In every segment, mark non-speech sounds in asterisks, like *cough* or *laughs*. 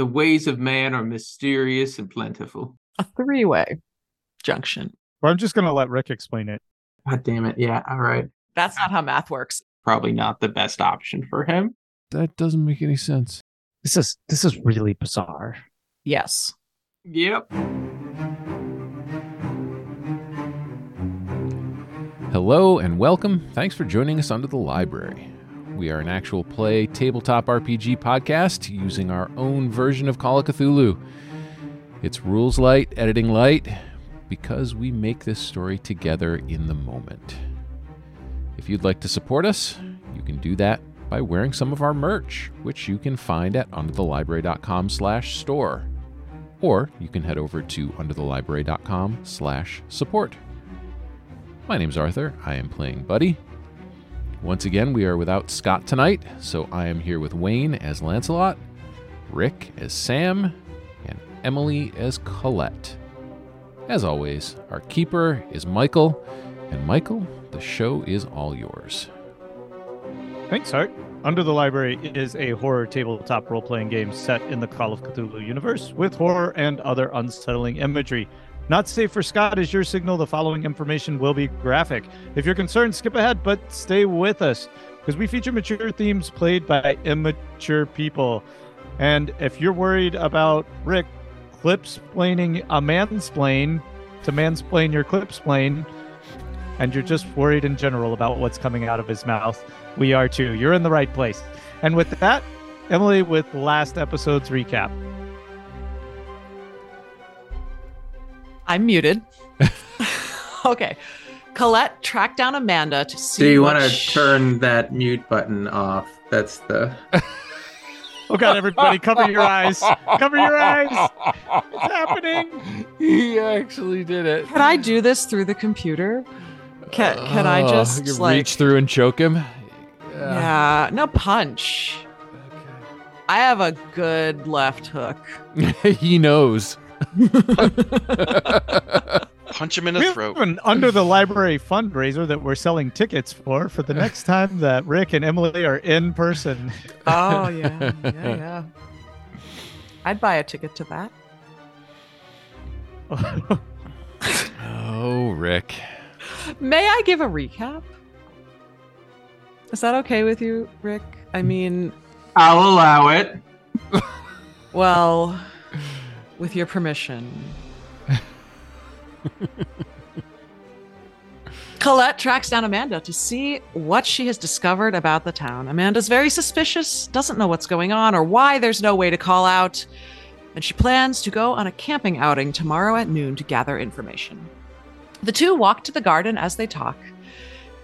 The ways of man are mysterious and plentiful. A three way junction. Well, I'm just going to let Rick explain it. God damn it. Yeah, all right. That's not how math works. Probably not the best option for him. That doesn't make any sense. This is this is really bizarre. Yes. Yep. Hello and welcome. Thanks for joining us under the library. We are an actual play tabletop RPG podcast using our own version of Call of Cthulhu. It's rules light, editing light, because we make this story together in the moment. If you'd like to support us, you can do that by wearing some of our merch, which you can find at underthelibrary.com slash store. Or you can head over to underthelibrary.com slash support. My name's Arthur. I am playing Buddy. Once again, we are without Scott tonight, so I am here with Wayne as Lancelot, Rick as Sam, and Emily as Colette. As always, our keeper is Michael, and Michael, the show is all yours. Thanks, Art. Under the Library is a horror tabletop role playing game set in the Call of Cthulhu universe with horror and other unsettling imagery. Not safe for Scott is your signal. The following information will be graphic. If you're concerned, skip ahead, but stay with us because we feature mature themes played by immature people. And if you're worried about Rick clipsplaining a mansplain to mansplain your clipsplain, and you're just worried in general about what's coming out of his mouth, we are too. You're in the right place. And with that, Emily with last episode's recap. I'm muted. *laughs* okay. Colette tracked down Amanda to see. Do you want to sh- turn that mute button off? That's the. Oh God, everybody, cover your eyes. Cover your eyes. It's happening. He actually did it. Can I do this through the computer? Can, can I Oh, just you like reach through and choke him? Yeah, no punch. I have a good left hook. *laughs* he knows. Punch him in We the have throat. an under the library fundraiser that we're selling tickets for for the next time that Rick and Emily are in person. Oh yeah, yeah, yeah. I'd buy a ticket to that. Oh, Rick. May I give a recap? Is that okay with you, Rick? I mean, I'll allow it. well, with your permission. *laughs* Colette tracks down Amanda to see what she has discovered about the town. Amanda's very suspicious, doesn't know what's going on or why there's no way to call out, and she plans to go on a camping outing tomorrow at noon to gather information. The two walk to the garden as they talk,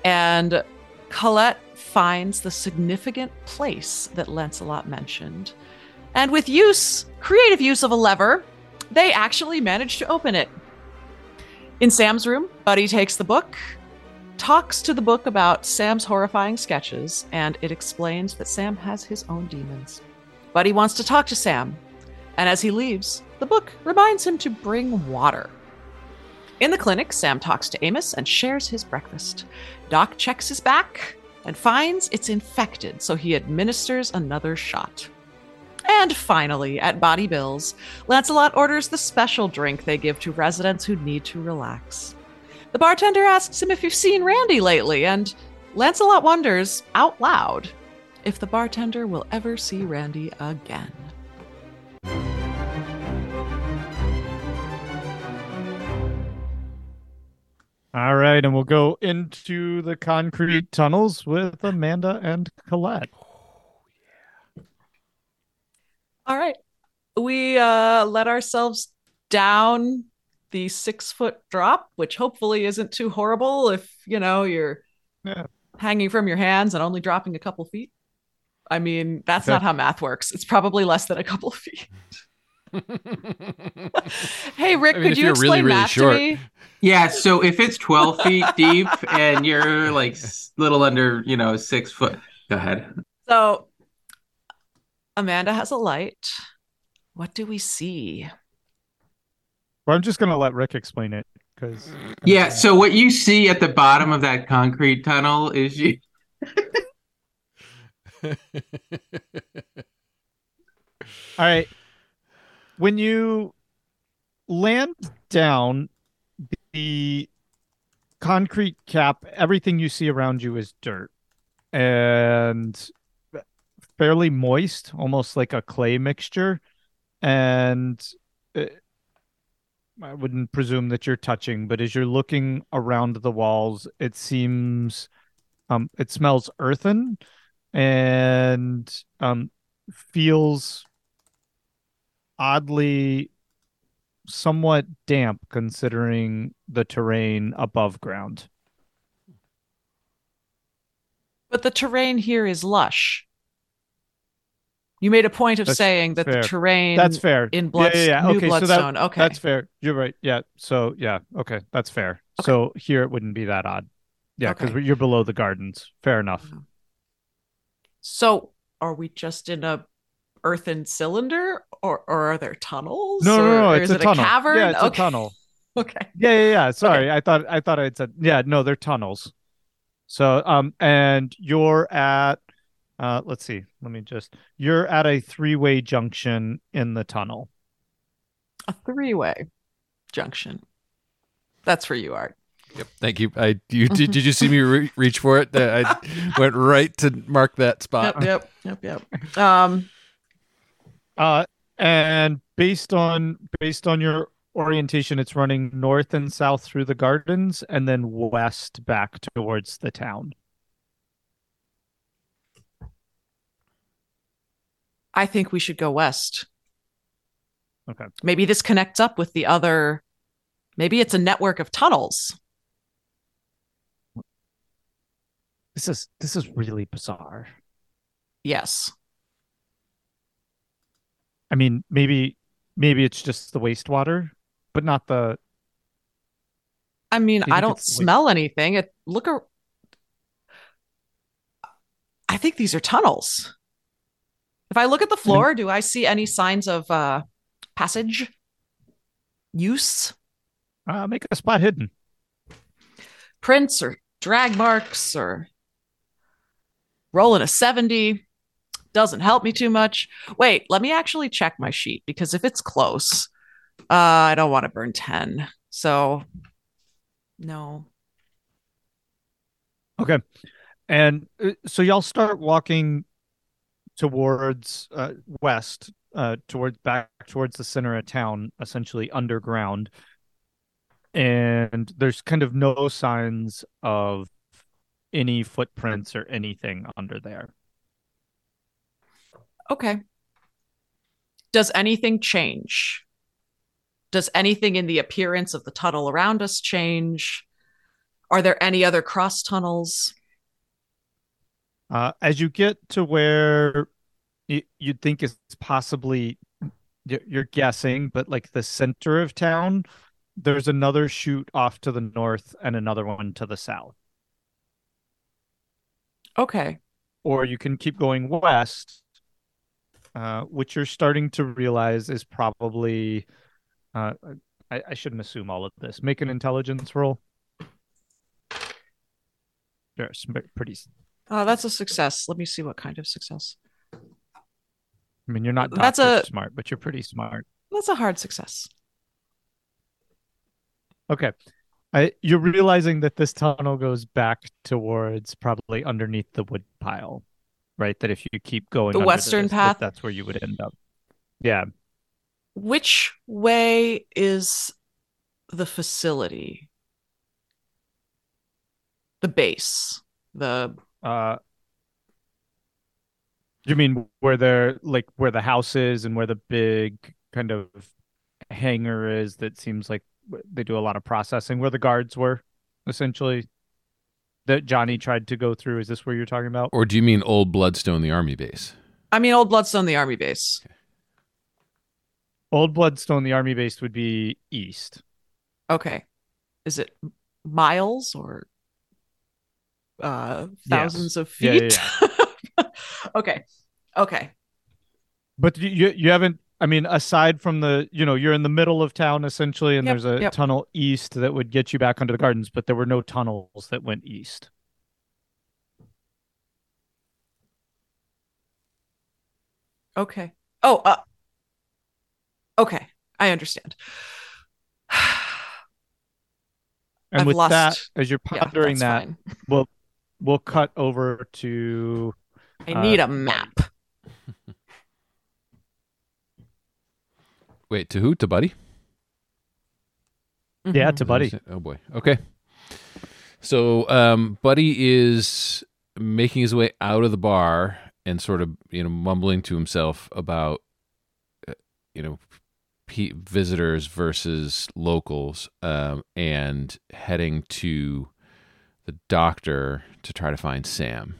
and Colette finds the significant place that Lancelot mentioned. And with use, creative use of a lever, they actually manage to open it. In Sam's room, Buddy takes the book, talks to the book about Sam's horrifying sketches, and it explains that Sam has his own demons. Buddy wants to talk to Sam, and as he leaves, the book reminds him to bring water. In the clinic, Sam talks to Amos and shares his breakfast. Doc checks his back and finds it's infected, so he administers another shot. And finally, at Bawdy Bill's, Lancelot orders the special drink they give to residents who need to relax. The bartender asks him if you've seen Randy lately, and Lancelot wonders, out loud, if the bartender will ever see Randy again. All right, and we'll go into the concrete tunnels with Amanda and Colette. All right. We uh, let ourselves down the six foot drop, which hopefully isn't too horrible if, you know, you're Yeah. hanging from your hands and only dropping a couple feet. I mean, that's Okay. not how math works. It's probably less than a couple *laughs* feet. *laughs* Hey, Rick, I mean, could you you're explain really, really math short. to me? Yeah, so if it's 12 feet deep and you're like s- little under, you know, six foot. Go ahead. So, Amanda has a light. What do we see? Well, I'm just going to let Rick explain it because Yeah, so what you see at the bottom of that concrete tunnel is you. *laughs* All right. when you land down, the concrete cap, everything you see around you is dirt and fairly moist, almost like a clay mixture. And it, I wouldn't presume that you're touching, but as you're looking around the walls, it seems um it smells earthen and um feels oddly somewhat damp considering the terrain above ground. But the terrain here is lush. You made a point of That's saying that fair. the terrain That's fair. in Blood, yeah, yeah, yeah. New Okay, so that- Bloodstone. okay. That's fair. You're right. Yeah. So yeah. Okay, that's fair. Okay. So here it wouldn't be that odd. Yeah, because Okay. you're below the gardens. Fair enough. So are we just in a earthen cylinder or, or are there tunnels? No, no, or, no. It's is a it tunnel. a cavern? Yeah, it's okay. a tunnel. *laughs* Okay. Yeah, yeah, yeah. Sorry, I thought I thought I'd said yeah. No, they're tunnels. So um, and you're at uh, let's see. Let me just. You're at a three-way junction in the tunnel. A three-way junction. That's for you, Art. Yep. Thank you. I you *laughs* did, did you see me re- reach for it? I *laughs* went right to mark that spot. Yep, yep, yep, yep. Um, Uh, and based on based on your orientation, it's running north and south through the gardens, and then west back towards the town. I think we should go west. Okay. Maybe this connects up with the other. Maybe it's a network of tunnels. This is this is really bizarre. Yes. I mean, maybe maybe it's just the wastewater, but not the. I mean, I don't smell anything. It look. ar- I think these are tunnels. If I look at the floor, do I see any signs of uh, passage? Use? Uh, make a spot hidden. prints or drag marks or rolling a 70 doesn't help me too much. Wait, let me actually check my sheet because if it's close, uh, I don't want to burn 10. So, no. Okay. And uh, so y'all start walking towards uh, west, uh, towards back towards the center of town, essentially underground. And there's kind of no signs of any footprints or anything under there. Okay. Does anything change? Does anything in the appearance of the tunnel around us change? Are there any other cross tunnels? Uh, as you get to where you, you'd think is possibly, you're guessing, but like the center of town, there's another chute off to the north and another one to the south. Okay. Or you can keep going west, uh, which you're starting to realize is probably. Uh, I, I shouldn't assume all of this. Make an intelligence roll. Yes, pretty. Uh, that's a success. Let me see what kind of success. I mean, you're not That's a- smart, but you're pretty smart. That's a hard success. Okay. I, you're realizing that this tunnel goes back towards probably underneath the wood pile, right? That if you keep going The western this, that path? that's where you would end up. Yeah. Which way is the facility? The base. The Uh, you mean where they're like where the house is and where the big kind of hangar is that seems like they do a lot of processing where the guards were essentially that Johnny tried to go through. Is this where you're talking about? Or do you mean old Bloodstone, the army base? I mean Old Bloodstone, the army base. Old Bloodstone, the army base would be east. Okay. Is it miles or uh thousands of Yeah, yeah, feet? *laughs* okay. Okay. But you, you haven't. I mean, aside from the, you know, you're in the middle of town essentially, and Yep, there's a yep. tunnel east that would get you back under the gardens, but there were no tunnels that went east. Okay. Oh, uh Okay, I understand. *sighs* And I've with lost- that, as you're Yeah, pondering that's that, fine. *laughs* we'll we'll cut over to I uh, need a map. *laughs* Wait, to who? To Buddy? yeah Mhm. to Buddy. Oh boy. Okay. So, um, Buddy is making his way out of the bar and sort of, you know, mumbling to himself about, uh, you know, pe- visitors versus locals, um, and heading to the doctor to try to find Sam.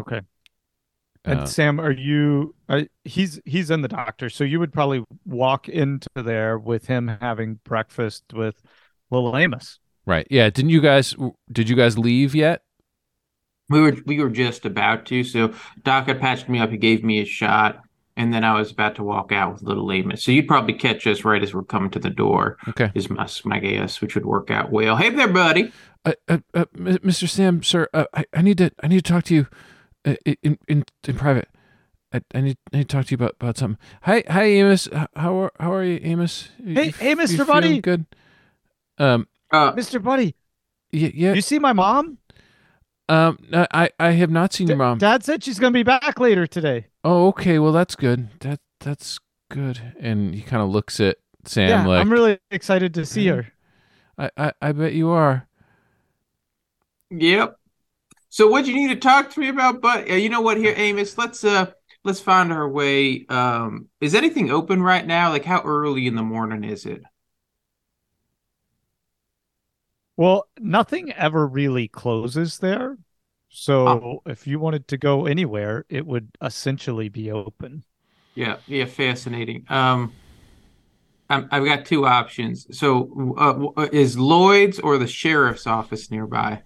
Okay. And Uh, Sam, are you? Uh, he's he's in the doctor, so you would probably walk into there with him having breakfast with little Amos. right. Yeah. Didn't you guys? Did you guys leave yet? We were we were just about to. So Doc had patched me up. He gave me a shot, and then I was about to walk out with little Amos. So you'd probably catch us right as we're coming to the door. Okay. Is my my guess, which would work out well. Hey there, buddy. uh, uh, uh, Mr. Sam, sir, uh, I, I need to I need to talk to you uh, in in in private. I, I need I need to talk to you about, about something. Hi hi Amos, how are how are you, Amos? You- Hey- you hey, f- Mr. you Buddy. Good. Um. Uh, Mr. Buddy, Yeah. Yeah. you see my mom? Um. no, I I have not seen your mom. Dad said she's gonna be back later today. oh, okay. Well, that's good. That that's good. And he kind of looks at Sam yeah, like, I'm really excited to see her. I, I I bet you are. Yep. So what do you need to talk to me about, but uh, you know what here, Amos, let's uh let's find our way. Um is anything open right now? Like how early in the morning is it? Well, nothing ever really closes there. So Oh. if you wanted to go anywhere, it would essentially be open. Yeah, yeah, fascinating. Um I'm, I've got two options. So uh, uh, is Lloyd's or the sheriff's office nearby?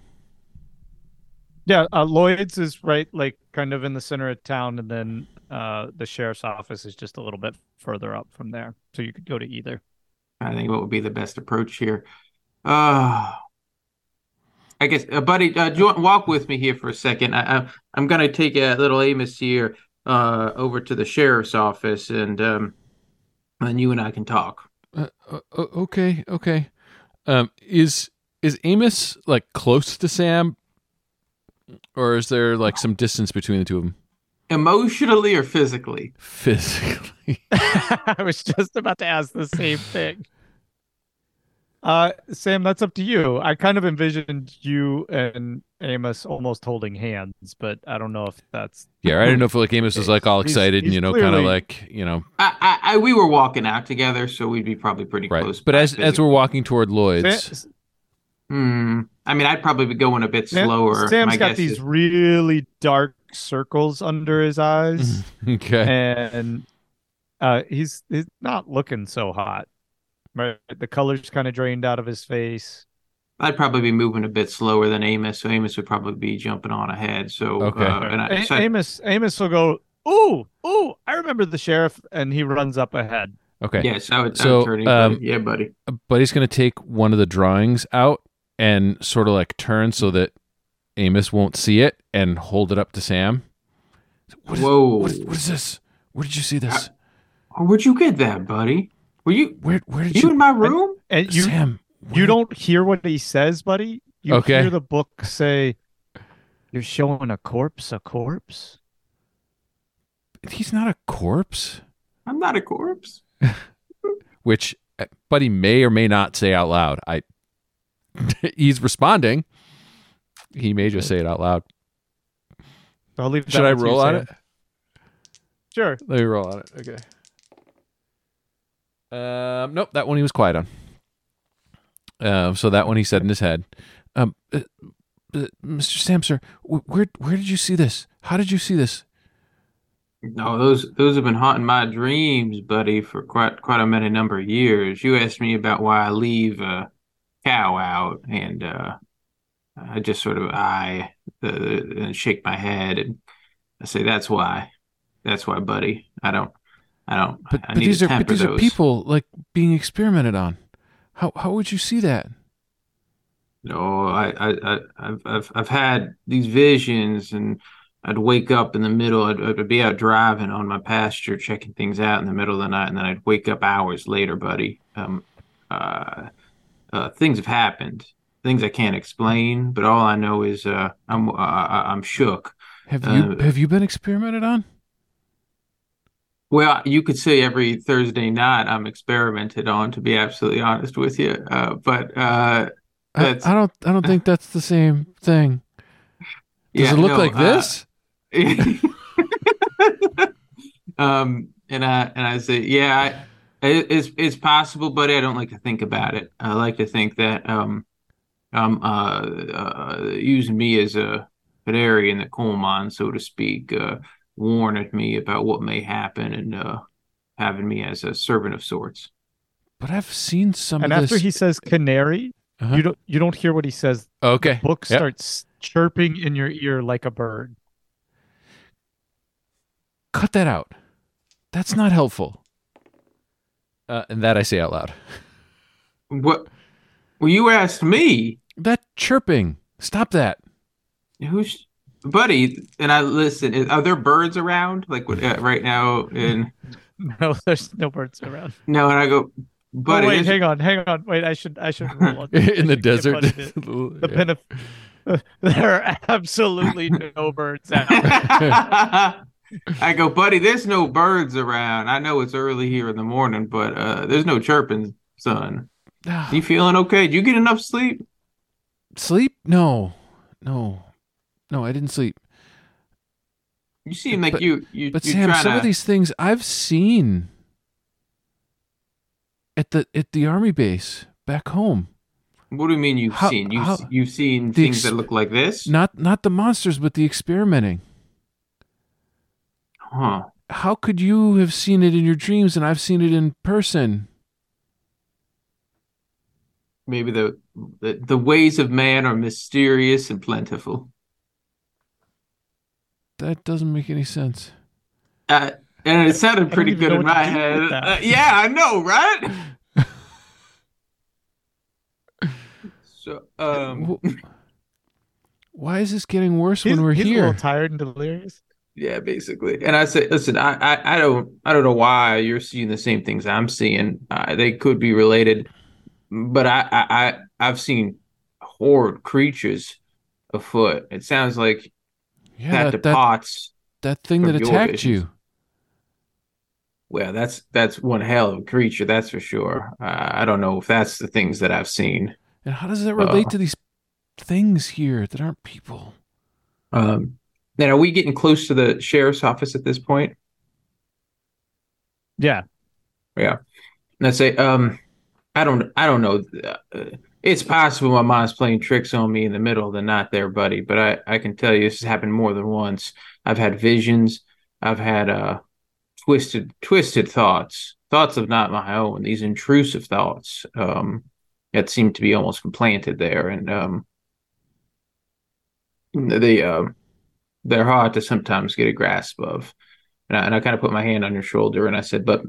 Yeah, uh, Lloyd's is right, like kind of in the center of town, and then uh, the sheriff's office is just a little bit further up from there. So you could go to either. I think what would be the best approach here. Uh I guess, uh, buddy, uh, do you want walk with me here for a second? I, I, I'm going to take a little Amos here uh, over to the sheriff's office, and um, and you and I can talk. Uh, uh, uh, okay, okay. Um, is is Amos like close to Sam, or is there like some distance between the two of them Emotionally or physically? physically? *laughs* I was just about to ask the same thing. Uh, Sam, that's up to you. I kind of envisioned you and Amos almost holding hands, but I don't know if that's yeah, I don't know if like Amos was like all He's- excited and you know, kind of like you know, I, I, I, we were walking out together, so we'd be probably pretty right. close. But by as as we're walking toward Lloyd's, Sam, Hmm. I mean, I'd probably be going a bit Sam- slower. Sam's My got guess these is- really dark circles under his eyes, *laughs* okay, and uh, he's he's not looking so hot. Right, the color's kind of drained out of his face. I'd probably be moving a bit slower than Amos, so Amos would probably be jumping on ahead. So, Okay. uh, and I, A- so I- Amos Amos will go, ooh, ooh, I remember the sheriff, and he runs up ahead. okay. yes, I would. I So, would turn him, um, yeah, buddy. But he's gonna take one of the drawings out and sort of like turn so that Amos won't see it and hold it up to Sam. What is, Whoa! what is, what is this? Where did you see this? Oh, where'd you get that, buddy? Were you Where where did you you, in my room? And you Sam? you where- don't hear what he says, buddy. You Okay. hear the book say, "You're showing a corpse a corpse." He's not a corpse. I'm not a corpse. *laughs* Which, uh, Buddy may or may not say out loud. I. *laughs* he's responding. He may just say it out loud. I'll leave. that Should I roll on it? Sure. Let me roll on it. Okay. Um, nope, that one he was quiet on. Um, so that one he said in his head. Um, uh, uh, Mr. Sam, sir, wh- where where did you see this? How did you see this? No, those those have been haunting my dreams, buddy, for quite quite a many number of years. You asked me about why I leave a cow out, and uh, I just sort of the and shake my head, and I say that's why. That's why, buddy. I don't. I don't. But, I but these are but these are people like being experimented on. How how would you see that? No, I, I, I, I've, I've, I've had these visions, and I'd wake up in the middle. I'd, I'd be out driving on my pasture, checking things out in the middle of the night, and then I'd wake up hours later, buddy. Um, uh, uh, things have happened, things I can't explain, but all I know is uh, I'm uh, I'm shook. Have you Uh, have you been experimented on? Well, you could say every Thursday night I'm experimented on, to be absolutely honest with you. Uh, but uh, I, That's- I don't I don't think *laughs* that's the same thing. Does yeah, it look no, like uh, this? *laughs* um, and I and I say, yeah, I, it's it's possible, but I don't like to think about it. I like to think that um, um, uh, uh, using me as a canary in the coal mine, so to speak, uh, warning me about what may happen, and uh, having me as a servant of sorts. But I've seen some And of after this. he says canary, Uh-huh. you don't you don't hear what he says. okay. Book Yep. starts chirping in your ear like a bird. Cut that out. That's not helpful. Uh, and that I say out loud. What? Well, you asked me. That chirping. Stop that. Who's buddy? And I listen. Are there birds around? Like uh, right now? In *laughs* No, there's no birds around. no, and I go, Oh, buddy. wait, there's- hang on, hang on. Wait, I should I should *laughs* roll on this. I In the desert. The, *laughs* the Yeah. pen of there are absolutely no birds out. I go, buddy. There's no birds around. I know it's early here in the morning, but uh, there's no chirping, son. *sighs* You feeling okay? Did you get enough sleep? Sleep? No. No. No, I didn't sleep. You seem like you you. But Sam, some to, of these things I've seen at the at the army base back home. What do you mean you've How- seen? You've how- you've seen things ex- that look like this? Not not the monsters, but the experimenting. Huh? How could you have seen it in your dreams and I've seen it in person? Maybe the, the the ways of man are mysterious and plentiful. That doesn't make any sense. Uh, and it sounded pretty good in my head. Uh, yeah, I know, right? *laughs* so, um, Why is this getting worse He's, when we're he's a little here? tired and delirious. yeah, basically. And I say, listen, I, I, I don't, I don't know why you're seeing the same things I'm seeing. Uh, they could be related, but I, I, I, I've seen horrid creatures afoot. It sounds like Yeah, that that, that, departs. that thing that attacked visions. you. Well, that's that's one hell of a creature, that's for sure. Uh, I don't know if that's the things that I've seen. And how does that relate Uh. to these things here that aren't people? Um, then are we getting close to the sheriff's office at this point? Yeah. And I say, um, I don't, I don't know. Uh, it's possible my mind's playing tricks on me in the middle of the night, there, buddy. But I, I can tell you this has happened more than once. I've had visions. I've had uh, twisted, twisted thoughts, thoughts of not my own. These intrusive thoughts, um, that seem to be almost implanted there, and um, they, uh, they're hard to sometimes get a grasp of. And I, and I kind of put my hand on your shoulder and I said, "But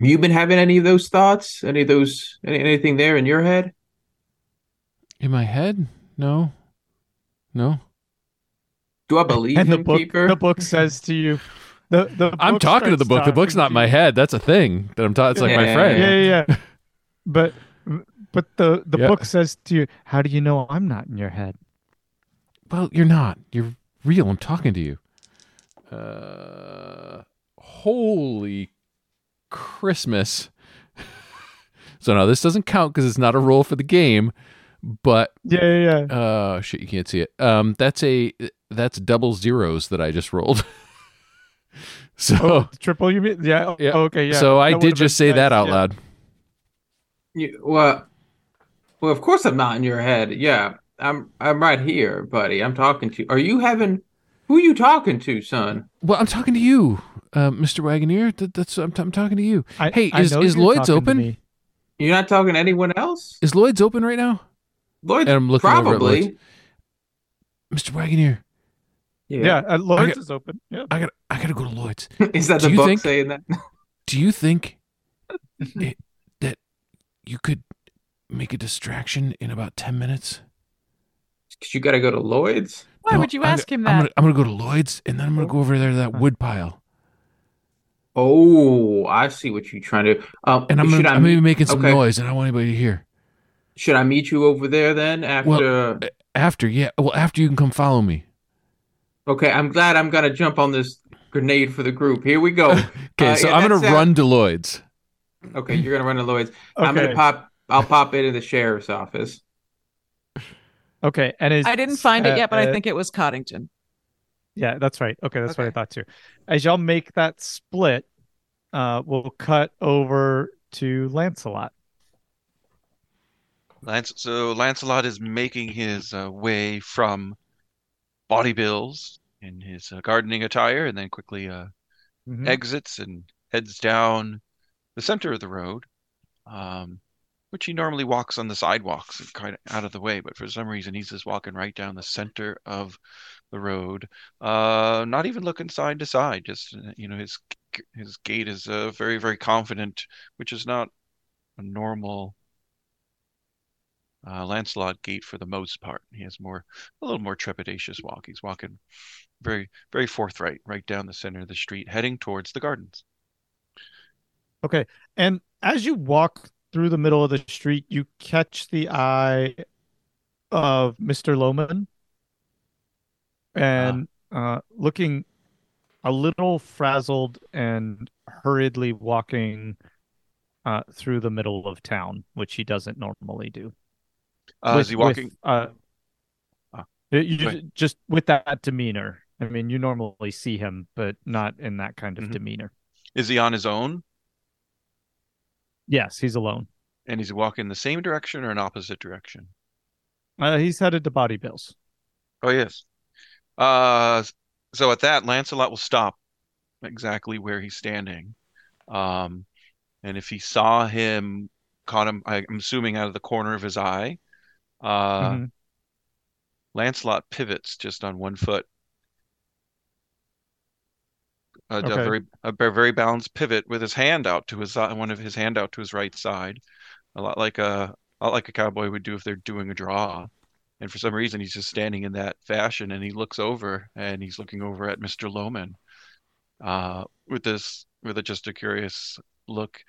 you been having any of those thoughts? Any of those? Any, anything there in your head? In my head? No. No. Do I believe and the book Keeper? the book says to you the, the I'm talking to the book. The book's not my head. That's a thing that I'm talking. It's like my friend. Yeah, yeah, yeah. *laughs* but but the the Yeah. book says to you, how do you know I'm not in your head? Well, you're not. You're real. I'm talking to you. Uh, holy Christmas. *laughs* so now this doesn't count because it's not a roll for the game. But Yeah, yeah, yeah. uh, shit, you can't see it. Um, that's a that's double zeros that I just rolled. *laughs* so Oh, triple you mean? Yeah. oh, Yeah. Okay. Yeah. so I did just been say that out yeah. loud. You, well, well, of course I'm not in your head. Yeah, I'm. I'm right here, buddy. I'm talking to. You. Are you having? Who are you talking to, son? Well, I'm talking to you, uh, Mr. Wagoneer. That, that's I'm, I'm talking to you. I, Hey, I is- know is you're Lloyd's open? You're not talking to anyone else? Is Lloyd's open right now? Lloyd, And I'm looking over at probably. Mr. Wagoneer, Yeah, uh, Lloyd's got- is open. Yeah. I got I got to go to Lloyd's. *laughs* Is that Do the you book think- saying that? *laughs* Do you think *laughs* it, that you could make a distraction in about 10 minutes? Because you got to go to Lloyd's. Why No, would you I'm ask go- him I'm that? gonna, I'm gonna go to Lloyd's and then I'm gonna go over there to that wood pile. Oh, I see what you're trying to. Um, And I'm gonna, I I'm gonna be making some okay. noise and I don't want anybody to hear. Should I meet you over there then? After. After, yeah. Well, after you can come follow me. okay, I'm glad I'm gonna jump on this grenade for the group. Here we go. *laughs* Okay, Uh, so I'm gonna that's, uh, run to Lloyd's. Okay, you're gonna run to Lloyd's. I'm gonna pop. I'll pop into the sheriff's office. Okay, and is I didn't find it yet, but I uh, think it was Coddington. Yeah, that's right. Okay, that's what I thought too. As y'all make that split, uh, we'll cut over to Lancelot. Lance, so Lancelot is making his uh, way from Bawdy Bill's in his uh, gardening attire, and then quickly uh, Mhm. exits and heads down the center of the road, um, which he normally walks on the sidewalks and kind of out of the way, but for some reason he's just walking right down the center of the road, uh, not even looking side to side. Just uh, you know, his his gait is uh, very very confident, which is not a normal uh, Lancelot gait for the most part. He has more a little more trepidatious walk. He's walking very very forthright right down the center of the street, heading towards the gardens. Okay, and as you walk through the middle of the street, you catch the eye of Mr. Loman, and uh, looking a little frazzled and hurriedly walking uh, through the middle of town, which he doesn't normally do. Uh, with, is he walking? With, uh, Ah, you- you go ju- just with that demeanor. I mean, you normally see him, but not in that kind of Mhm. demeanor. Is he on his own? Yes, he's alone. And he's he walking the same direction or an opposite direction? Uh, he's headed to Bawdy Bill's. Oh yes. Uh, so at that, Lancelot will stop exactly where he's standing. Um, and if he saw him, caught him, I'm assuming out of the corner of his eye, uh, Mhm. Lancelot pivots just on one foot. A, a very a very balanced pivot with his hand out to his side, one of his hand out to his right side, a lot like a, a lot like a cowboy would do if they're doing a draw. And for some reason, he's just standing in that fashion, and he looks over, and he's looking over at Mr. Loman, uh, with this with a, just a curious look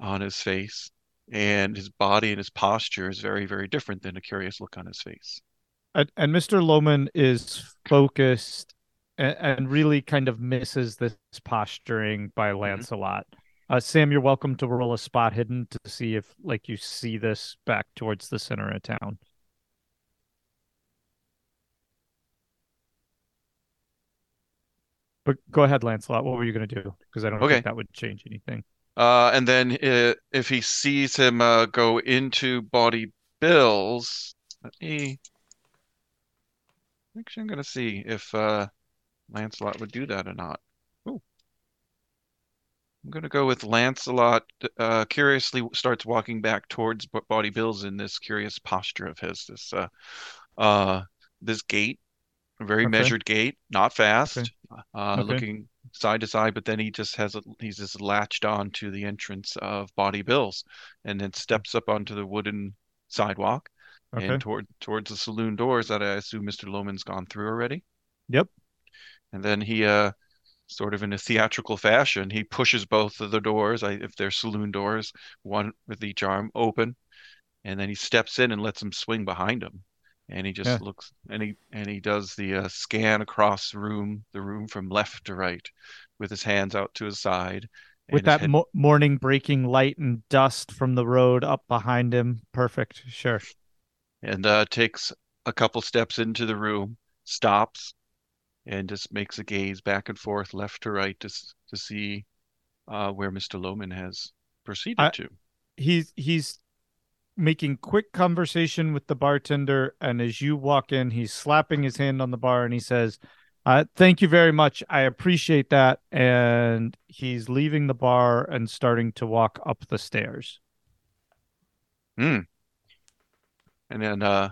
on his face, and his body and his posture is very very different than a curious look on his face. And, and Mr. Loman is focused and, and really kind of misses this posturing by Lancelot. Uh, Sam, you're welcome to roll a spot hidden to see if, like, you see this back towards the center of town. But go ahead, Lancelot. What were you going to do? Because I don't Okay. think that would change anything. Uh, and then uh, if he sees him uh, go into Bawdy Bill's, let me. Actually, I'm gonna see if uh, Lancelot would do that or not. Ooh. I'm gonna go with Lancelot. Uh, curiously starts walking back towards Bawdy Bill's in this curious posture of his. This uh, uh, this gait, a very Okay. measured gait, not fast. Okay. Uh, Okay. looking side to side, but then he just has a, he's just latched on to the entrance of Bawdy Bill's, and then steps up onto the wooden sidewalk Okay. and toward towards the saloon doors that I assume Mr. Loman's gone through already. Yep. And then he uh sort of in a theatrical fashion, he pushes both of the doors, I, if they're saloon doors, one with each arm open, and then he steps in and lets him swing behind him. And he just Yeah. looks and he and he does the uh, scan across the room, the room from left to right, with his hands out to his side. With that head- mo- morning breaking light and dust from the road up behind him. Perfect. Sure. and uh, takes a couple steps into the room, stops, and just makes a gaze back and forth, left to right, to to see uh, where Mr. Loman has proceeded I- to. he's he's making quick conversation with the bartender and as you walk in he's slapping his hand on the bar and he says uh, thank you very much. I appreciate that and he's leaving the bar and starting to walk up the stairs. Hmm. And then uh,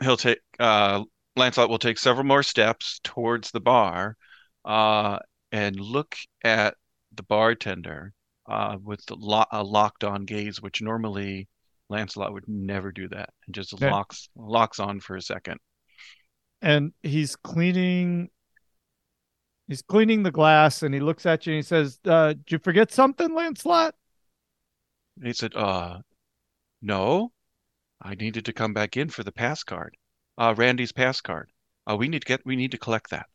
he'll take uh, Lancelot will take several more steps towards the bar, uh, and look at the bartender uh, with the lo- a locked on gaze, which normally Lancelot would never do that, and just Yeah. locks locks on for a second. and he's cleaning he's cleaning the glass and he looks at you and he says, uh, did you forget something, Lancelot? And he said, uh, no, I needed to come back in for the pass card. Uh, Randy's pass card. Uh, we need to get, we need to collect that.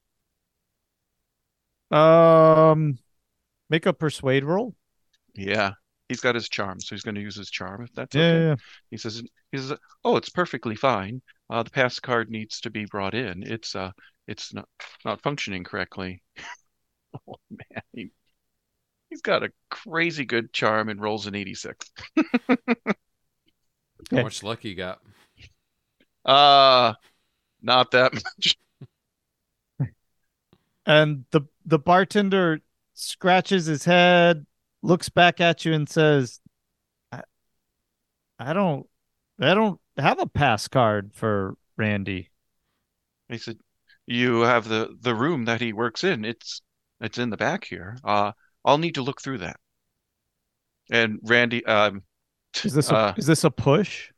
Um make a persuade roll. Yeah. He's got his charm, so he's going to use his charm if that's Yeah, okay. yeah, yeah. He says, he says, oh, it's perfectly fine. Uh, the pass card needs to be brought in. It's, uh, it's not, not functioning correctly. *laughs* Oh man, he, he's got a crazy good charm and rolls an 86. *laughs* How much luck you got? Uh, not that *laughs* much. And the the bartender scratches his head, looks back at you and says, I, I don't I don't have a pass card for Randy. He said, "You have the the room that he works in. It's it's in the back here. Uh, I'll need to look through that." And Randy, um, Is this a, uh, is this a push?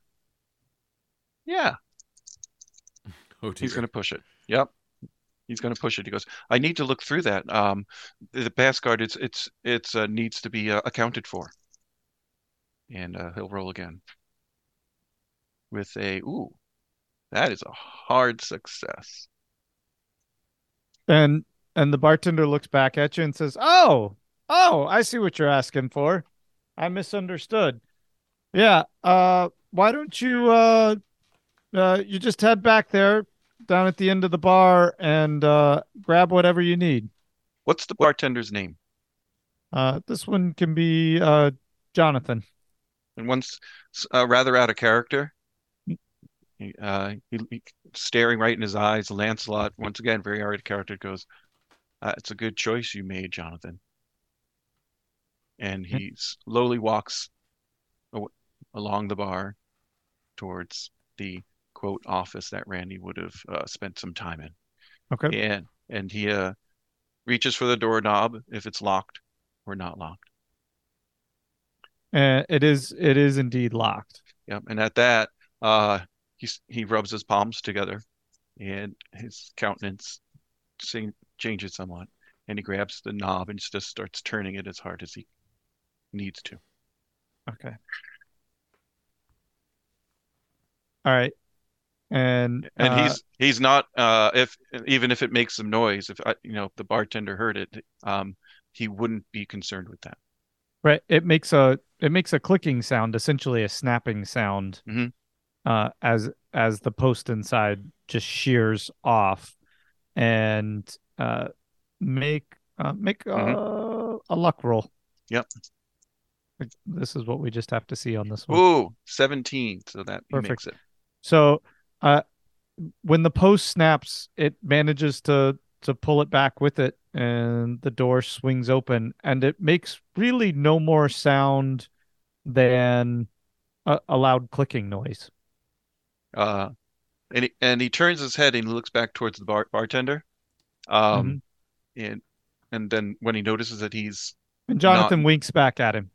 yeah, *laughs* Oh dear. he's gonna push it. Yep, he's gonna push it. He goes, "I need to look through that. Um, the, pass card, it's it's it's uh, needs to be uh, accounted for." And uh, he'll roll again with a ooh, that is a hard success. And and the bartender looks back at you and says, "Oh, oh, I see what you're asking for. I misunderstood. Yeah, uh, why don't you uh, uh, you just head back there down at the end of the bar and uh, grab whatever you need. What's the bartender's name? Uh, this one can be uh, Jonathan. and once uh, rather out of character. He, uh, he, he- staring right in his eyes, Lancelot, once again, very out of character, goes, uh, "It's a good choice you made, Jonathan." And he slowly walks along the bar towards the quote office that Randy would have uh, spent some time in, Okay. and and he uh, reaches for the doorknob if it's locked or not locked. Uh, it is it is indeed locked. Yep. And at that, uh, he's, he rubs his palms together and his countenance sing, changes somewhat. And he grabs the knob and just starts turning it as hard as he needs to. Okay. All right. And And uh, he's he's not uh if even if it makes some noise, if I, you know if the bartender heard it, um, he wouldn't be concerned with that. Right. It makes a it makes a clicking sound, essentially a snapping sound, Mhm. uh, as as the post inside just shears off, and uh, make uh, make uh, a luck roll. Mm-hmm. Yep. This is what we just have to see on this one. Ooh, 17. So that Perfect. makes it. So, uh, when the post snaps, it manages to to pull it back with it, and the door swings open, and it makes really no more sound than a, a loud clicking noise. Uh, and he, and he turns his head and he looks back towards the bar bartender. Um, and and then when he notices that he's And Jonathan Not- winks back at him.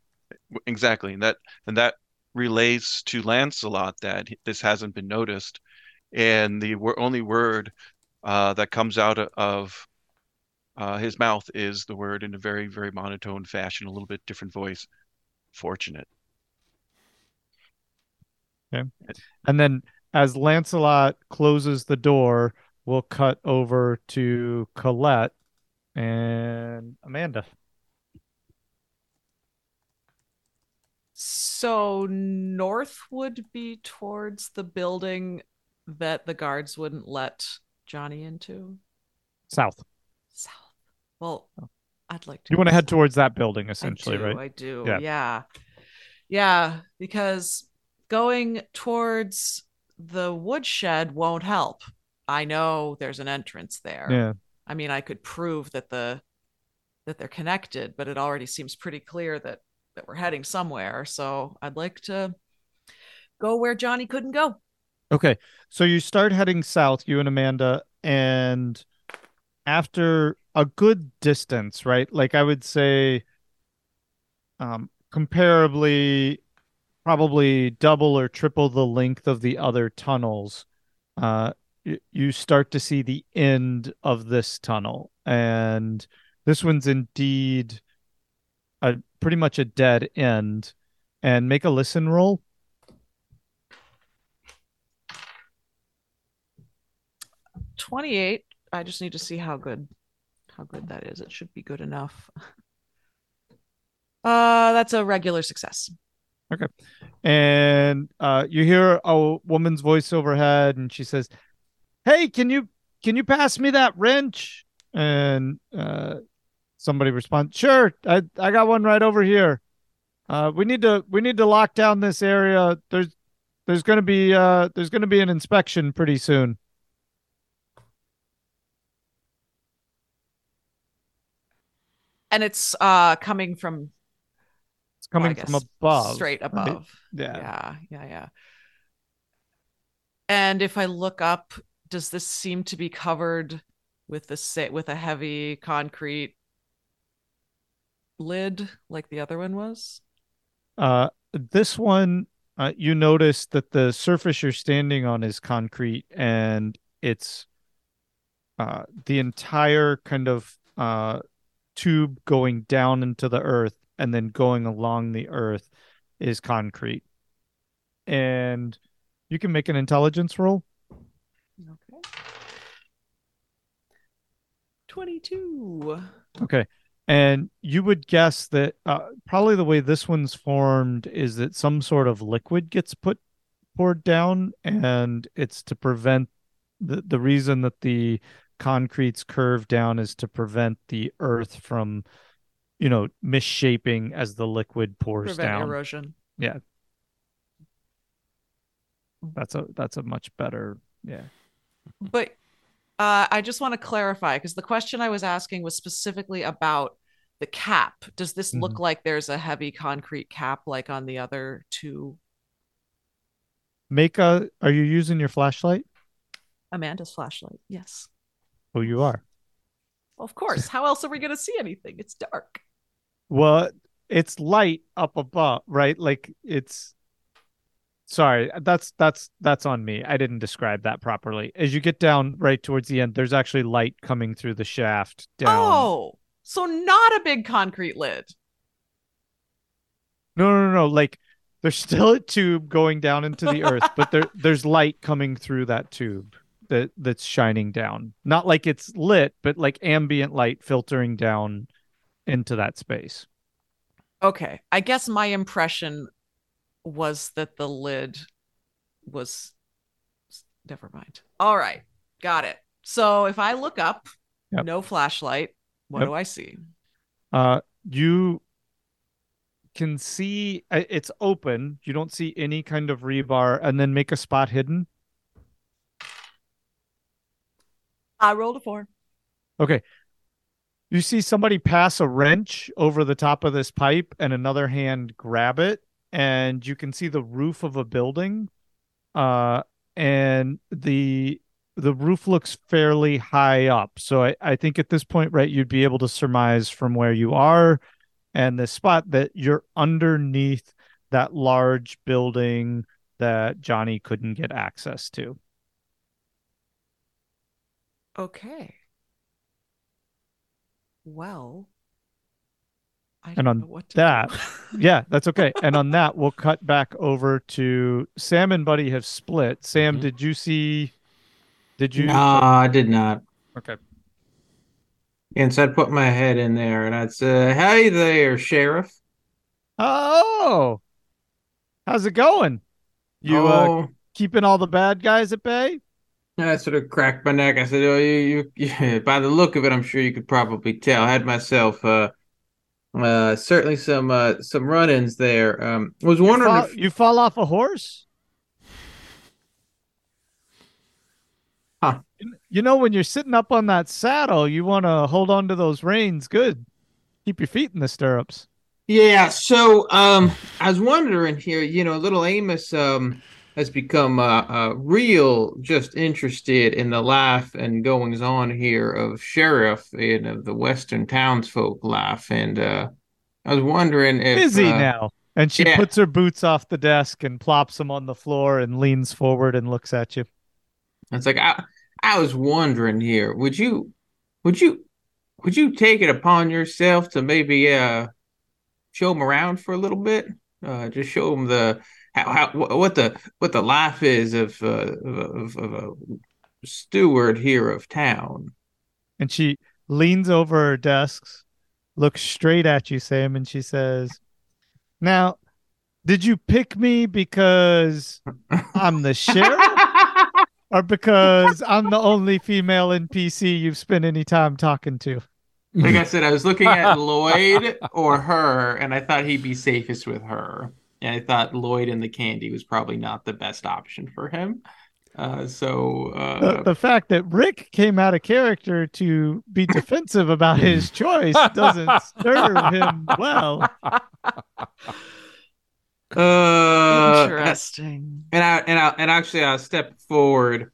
Exactly, and that and that relays to Lancelot that this hasn't been noticed, and the only word uh, that comes out of uh, his mouth is the word in a very very monotone fashion, a little bit different voice. Fortunate. Okay. And then as Lancelot closes the door, we'll cut over to Colette and Amanda. So north would be towards the building that the guards wouldn't let Johnny into. South. South. Well, oh. I'd like to. You want to head south. towards that building, essentially, I do, right? I do. Yeah. Yeah. yeah. because going towards the woodshed won't help. I know there's an entrance there. Yeah. I mean, I could prove that the that they're connected, but it already seems pretty clear that that we're heading somewhere. So I'd like to go where Johnny couldn't go. Okay. So you start heading south, you and Amanda, and after a good distance, right? Like I would say um comparably probably double or triple the length of the other tunnels. Uh you start to see the end of this tunnel, and this one's indeed a pretty much a dead end. And make a listen roll. Twenty-eight. I just need to see how good, how good that is. It should be good enough. *laughs* Uh, that's a regular success. Okay. And uh, you hear a woman's voice overhead, and she says, "Hey, can you can you pass me that wrench?" And uh, somebody responds, "Sure, I I got one right over here. Uh, we need to we need to lock down this area. There's there's gonna be uh there's gonna be an inspection pretty soon." And it's uh coming from It's coming well, from above, straight above. Yeah. Yeah, yeah, yeah. And if I look up, does this seem to be covered with the sa- with a heavy concrete lid like the other one was? Uh, this one, uh, you notice that the surface you're standing on is concrete, and it's uh, the entire kind of uh, tube going down into the earth and then going along the earth is concrete. And you can make an intelligence roll. Okay. 22. Okay. And you would guess that uh, probably the way this one's formed is that some sort of liquid gets put poured down, and it's to prevent the the reason that the concrete's curved down is to prevent the earth from, you know, misshaping as the liquid pours Prevent down. erosion. Yeah. That's a that's a much better yeah. But uh, I just want to clarify because the question I was asking was specifically about the cap. Does this look Mhm. like there's a heavy concrete cap like on the other two? Make a are you using your flashlight? Amanda's flashlight. Yes. Oh, you are. Of course. How else are we going to see anything? It's dark. Well, it's light up above, right? Like it's sorry, that's that's that's on me. I didn't describe that properly. As you get down right towards the end, there's actually light coming through the shaft down. Oh, so not a big concrete lid. No, no, no, no. Like there's still a tube going down into the earth, but there there's light coming through that tube that that's shining down. Not like it's lit, but like ambient light filtering down into that space. Okay. I guess my impression was that the lid was never mind. All right. Got it. So if I look up, Yep. no flashlight, what Yep. do I see? Uh, you can see uh, it's open. You don't see any kind of rebar, and then make a spot hidden. I rolled a four. Okay. You see somebody pass a wrench over the top of this pipe, and another hand grab it, and you can see the roof of a building. Uh, and the the roof looks fairly high up. So I, I think at this point, right, you'd be able to surmise from where you are and the spot that you're underneath that large building that Johnny couldn't get access to. Okay. Well, I And don't on know what to that, do. Yeah, that's okay. And on that, we'll cut back over to Sam and Buddy have split. Sam, Mhm. did you see? Did you? No, I did not. Okay. And so I'd put my head in there and I'd say, Hey there, Sheriff. Oh, how's it going? You uh, oh, keeping all the bad guys at bay? I sort of cracked my neck. I said, Oh, you, you, *laughs* by the look of it, I'm sure you could probably tell. I had myself, uh, uh, certainly some, uh, some run-ins there. Um, was You wondering fall, if, you fall off a horse? Huh. You know, when you're sitting up on that saddle, you want to hold on to those reins good. Keep your feet in the stirrups. Yeah, so um I was wondering here, you know, little Amos um has become uh, uh real just interested in the life and goings on here of Sheriff and of the Western townsfolk life and uh I was wondering if Busy uh, now. And she yeah. puts her boots off the desk and plops them on the floor and leans forward and looks at you. It's like I I was wondering here, would you would you would you take it upon yourself to maybe uh show him around for a little bit? Uh just show him the how, how what the what the life is of uh, of, of a steward here of town. And she leans over her desk, looks straight at you, Sam, and she says, Now, did you pick me because I'm the sheriff? *laughs* or because I'm the only female NPC you've spent any time talking to? Like I said, I was looking at *laughs* Lloyd or her, and I thought he'd be safest with her. And I thought Lloyd and the candy was probably not the best option for him. Uh, so uh, the, the, fact that Rick came out of character to be *laughs* defensive about his choice doesn't serve him well. Uh, Interesting. And I and I and actually I'll step forward.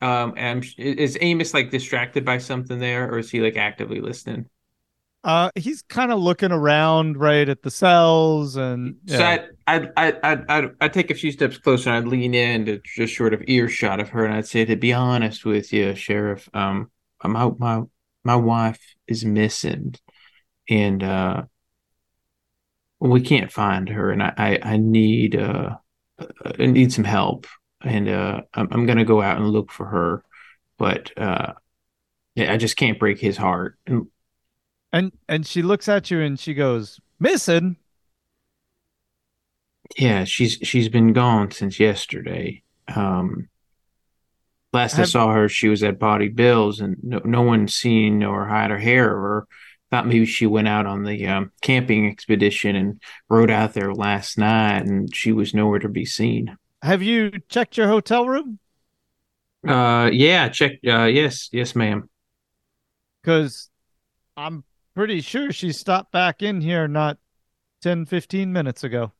Um, and is Amos like distracted by something there, or is he like actively listening? Uh, he's kind of looking around right at the cells, and yeah. so I I I I I take a few steps closer. and I'd lean in to just short of earshot of her, and I'd say, to be honest with you, Sheriff, um, my my my wife is missing, and uh, we can't find her, and I I, I need uh I need some help, and uh I'm, I'm gonna go out and look for her, but uh I just can't break his heart. And and and she looks at you and she goes, "Missing." Yeah, she's she's been gone since yesterday. Um, last Have... I saw her, she was at Bawdy Bill's, and no no one's seen or had her hair of her thought maybe she went out on the um, camping expedition and rode out there last night, and she was nowhere to be seen. Have you checked your hotel room? Uh, yeah, check. Uh, yes, yes, ma'am. Because I'm pretty sure she stopped back in here not 10, 15 minutes ago.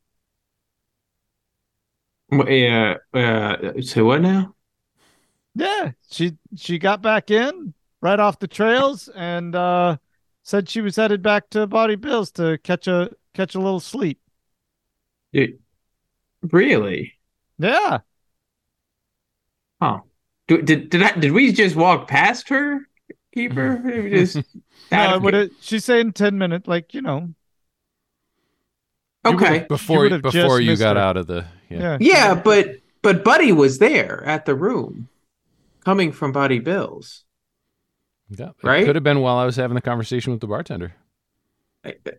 Yeah. Uh, so what now? Yeah, she she got back in right off the trails and uh said she was headed back to Bawdy Bills to catch a catch a little sleep. It, really? Yeah. Oh, did did did, I, did we just walk past her, keeper? just *laughs* no, would it, she's saying ten minutes, like you know. Okay. Before you before you got her. out of the yeah. yeah yeah but but Buddy was there at the room, coming from Bawdy Bills. Yeah, right. Could have been while I was having the conversation with the bartender.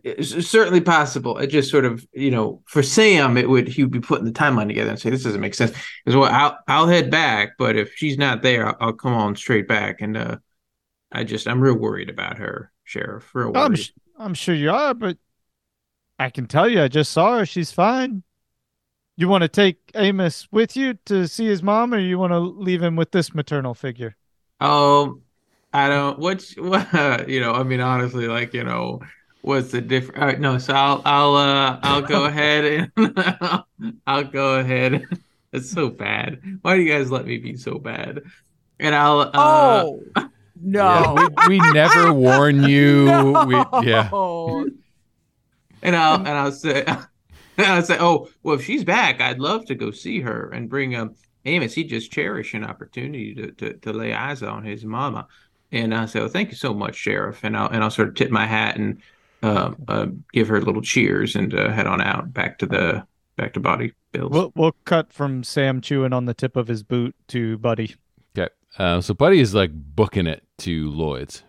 It's certainly possible. It just sort of, you know, for Sam, it would he would be putting the timeline together and say this doesn't make sense. As well, I'll I'll head back, but if she's not there, I'll, I'll come on straight back. And uh, I just I'm real worried about her, Sheriff. Real worried. I'm I'm sure you are, but I can tell you, I just saw her. She's fine. You want to take Amos with you to see his mom, or you want to leave him with this maternal figure? Um, I don't. What's *laughs* what? You know, I mean, honestly, like you know, what's the difference? All right, no. So I'll I'll uh I'll go *laughs* ahead and *laughs* I'll go ahead. It's so bad. Why do you guys let me be so bad? And I'll. Uh, oh no, yeah, we, we, never *laughs* warn you. no. we, yeah. And I'll and I'll say. *laughs* And I'll say, oh well, if she's back, I'd love to go see her and bring um Amos. He just cherish an opportunity to, to, to lay eyes on his mama. And I say, well, thank you so much, Sheriff. And I'll, and I'll sort of tip my hat and uh, uh, give her little cheers and uh, head on out back to the back to Bawdy Bills. We'll, we'll cut from Sam chewing on the tip of his boot to Buddy. Uh, so Buddy is like booking it to Lloyd's.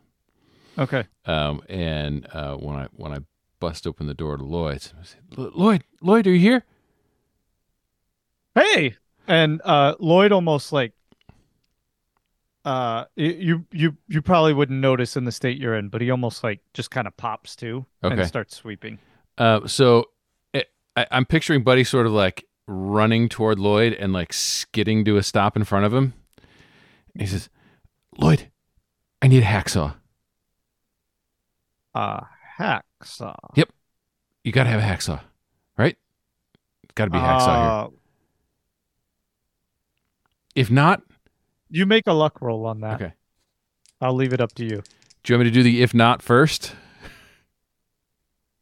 Okay. Um, and uh, when I when I bust open the door to Lloyd's, I Lloyd, Lloyd, are you here? Hey. And uh, Lloyd almost like uh you you you probably wouldn't notice in the state you're in but he almost like just kind of pops too okay. and starts sweeping uh so it, I, i'm picturing buddy sort of like running toward lloyd and like skidding to a stop in front of him he says lloyd i need a hacksaw a hacksaw yep you gotta have a hacksaw right gotta be a hacksaw uh, here if not you make a luck roll on that. Okay. I'll leave it up to you. Do you want me to do the if not first?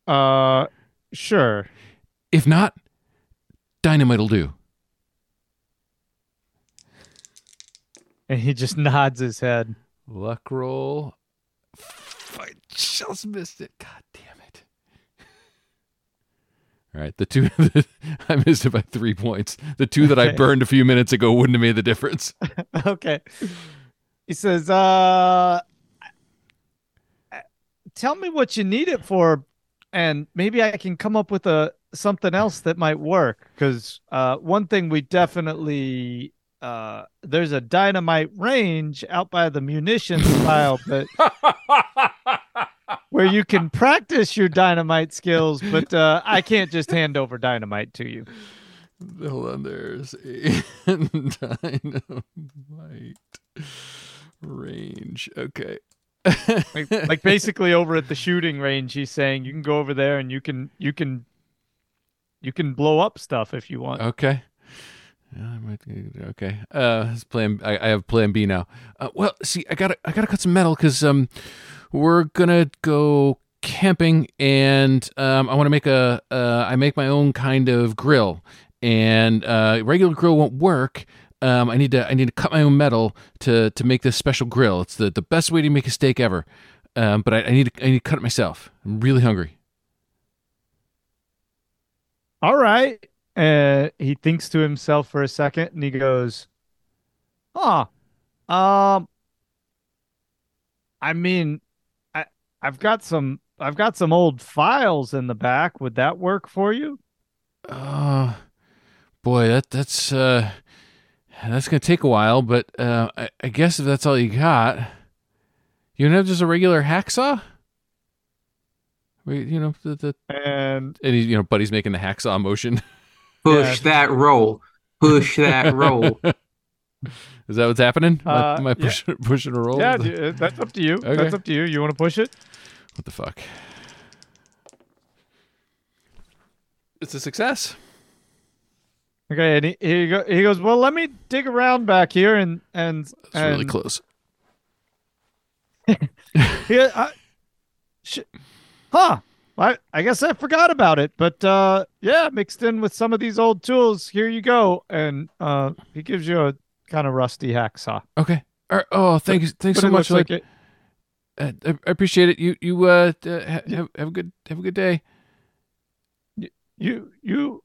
Uh, sure. If not, dynamite will do. And he just *laughs* nods his head. Luck roll. I just missed it. God damn it. *laughs* All right, the two *laughs* I missed it by three points. The two that I burned a few minutes ago wouldn't have made the difference. okay. He says, uh tell me what you need it for and maybe I can come up with a something else that might work cuz uh one thing we definitely uh there's a dynamite range out by the munitions pile but *laughs* where you can practice your dynamite skills but uh I can't just hand over dynamite to you. Hold on, there's a dynamite range. Okay. like, like basically over at the shooting range he's saying you can go over there and you can you can you can blow up stuff if you want Okay. Yeah, I might, okay. Uh, it's plan. I, I have Plan B now. Uh, well, see, I gotta, I gotta cut some metal because um, we're gonna go camping, and um, I want to make a, uh, I make my own kind of grill, and uh, regular grill won't work. Um, I need to, I need to cut my own metal to to make this special grill. It's the the best way to make a steak ever. Um, but I, I need to, I need to cut it myself. I'm really hungry. all right uh he thinks to himself for a second and he goes huh um i mean i i've got some i've got some old files in the back would that work for you Oh, boy, that that's uh, that's gonna take a while. But uh, I, I guess if that's all you got, you don't have just a regular hacksaw. Wait, you know the, the and and he, you know, Buddy's making the hacksaw motion. *laughs* Push that roll. Push that roll. *laughs* Is that what's happening? Am I- Uh, am I yeah. pushing pushing a roll? yeah dude, that's up to you Okay. that's up to you you want to push it What the fuck? It's a success. okay and he, he, go, he goes well let me dig around back here and and It's really close. *laughs* Yeah, I, sh- huh. I, I guess I forgot about it, but uh, yeah, mixed in with some of these old tools. Here you go, and uh, he gives you a kind of rusty hacksaw. Okay. Right. Oh, thank you. Thanks But so much. Like, it, uh, I, I appreciate it. You you uh, uh ha- have, have a good have a good day. you you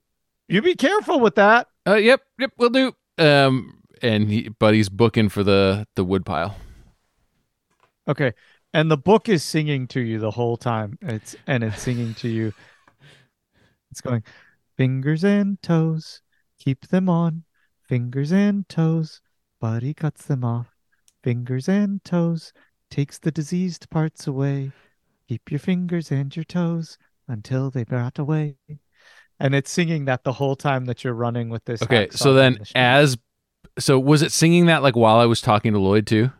you be careful with that. Uh, yep, yep, we'll do. Um, and he, Buddy's booking for the the wood pile. Okay, and the book is singing to you the whole time. It's and it's singing to you. *laughs* It's going, fingers and toes, keep them on. Fingers and toes, Buddy cuts them off. Fingers and toes, takes the diseased parts away. Keep your fingers and your toes until they rot away. And it's singing that the whole time that you're running with this. Okay, so then the as so was it singing that like while I was talking to Lloyd too,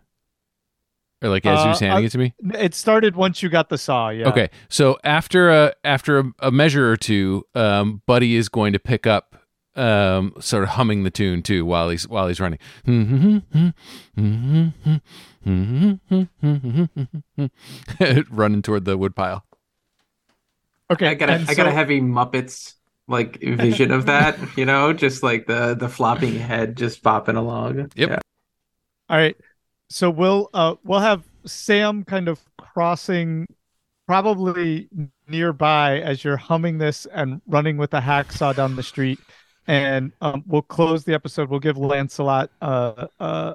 or like as he was Uh, handing uh, it to me? it started once you got the saw. Yeah. Okay, so after a after a, a measure or two, um, Buddy is going to pick up, um, sort of humming the tune too while he's while he's running, *laughs* running toward the woodpile. Okay. I got a, and I got a heavy Muppets like vision of that, *laughs* you know, just like the the flopping head just bopping along. Yep. Yeah. All right. So we'll uh we'll have Sam kind of crossing probably nearby as you're humming this and running with a hacksaw down the street. And um, we'll close the episode. We'll give Lancelot uh, uh,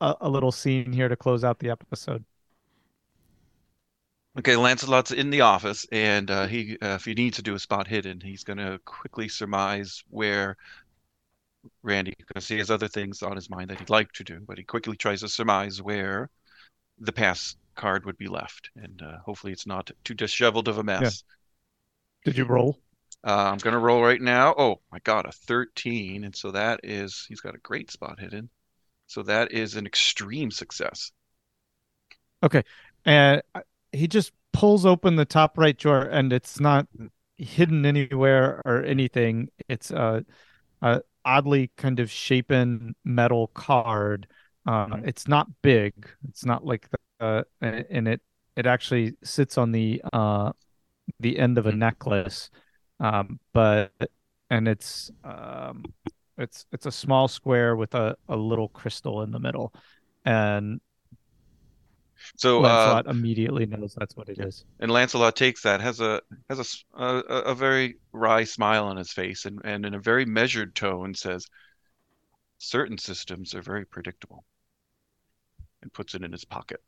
a, little scene here to close out the episode. Okay, Lancelot's in the office, and uh, he, uh, if he needs to do a spot hidden, he's gonna quickly surmise where Randy, because he has other things on his mind that he'd like to do, but he quickly tries to surmise where the pass card would be left, and uh, hopefully it's not too disheveled of a mess. Did you roll? Uh, I'm gonna roll right now. Oh my God, a 13, and so that is he's got a great spot hidden, so that is an extreme success. Okay, and he just pulls open the top right drawer and it's not hidden anywhere or anything it's a, a oddly kind of shapen metal card uh Mhm. it's not big it's not like the uh and it it actually sits on the uh the end of a Mhm. necklace um but and it's um It's it's a small square with a, a little crystal in the middle, and So uh, immediately knows that's what it is. and Lancelot takes that, has a has a a very wry smile on his face, and, and in a very measured tone says, "Certain systems are very predictable," and puts it in his pocket,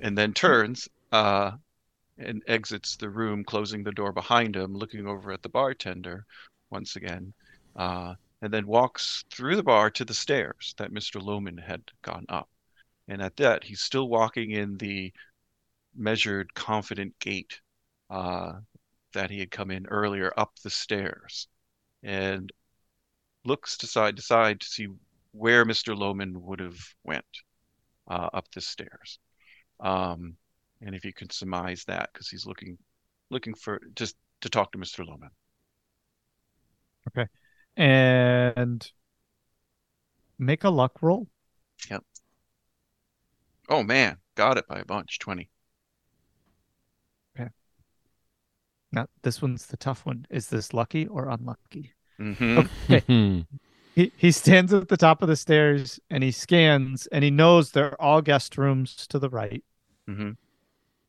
and then turns uh, and exits the room, closing the door behind him, looking over at the bartender once again, uh, and then walks through the bar to the stairs that Mr. Loman had gone up. And at that, he's still walking in the measured, confident gait uh, that he had come in earlier up the stairs, and looks to side to side to see where Mr. Loman would have went uh, up the stairs. Um, and if you can surmise that, because he's looking looking for just to talk to Mr. Loman. Okay. And make a luck roll. Oh man, got it by a bunch, twenty. Now this one's the tough one. Is this lucky or unlucky? hmm Okay. *laughs* He he stands at the top of the stairs and he scans and he knows they're all guest rooms to the right. hmm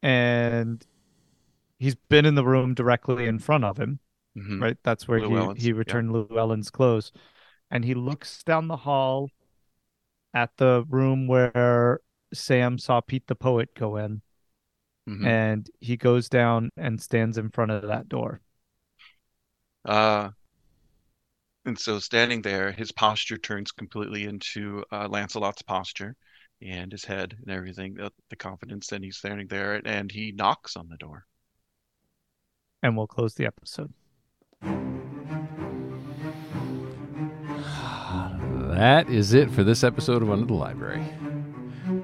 And he's been in the room directly in front of him. hmm right? That's where Llewellyn's, he, he yeah. returned Llewellyn's clothes. And he looks down the hall at the room where Sam saw Pete the poet go in, hmm and he goes down and stands in front of that door. Uh, and so standing there, his posture turns completely into uh, Lancelot's posture and his head and everything, the, the confidence, and he's standing there and he knocks on the door. And we'll close the episode. *sighs* That is it for this episode of Under the Library.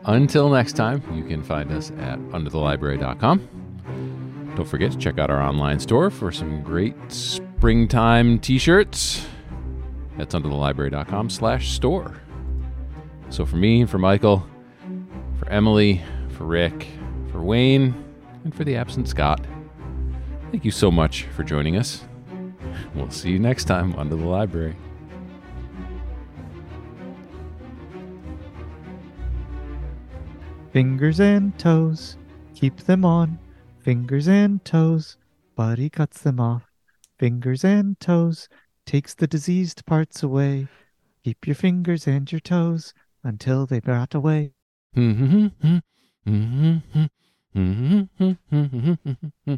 Until next time, you can find us at underthelibrary.com. Don't forget to check out our online store for some great springtime t-shirts. That's underthelibrary.com slash store. So for me, for Michael, for Emily, for Rick, for Wayne, and for the absent Scott, thank you so much for joining us. We'll see you next time under the library. Fingers and toes, keep them on. Fingers and toes, he cuts them off. Fingers and toes, takes the diseased parts away. Keep your fingers and your toes until they rot away. Mm-hmm. Mm-hmm. Mm-hmm.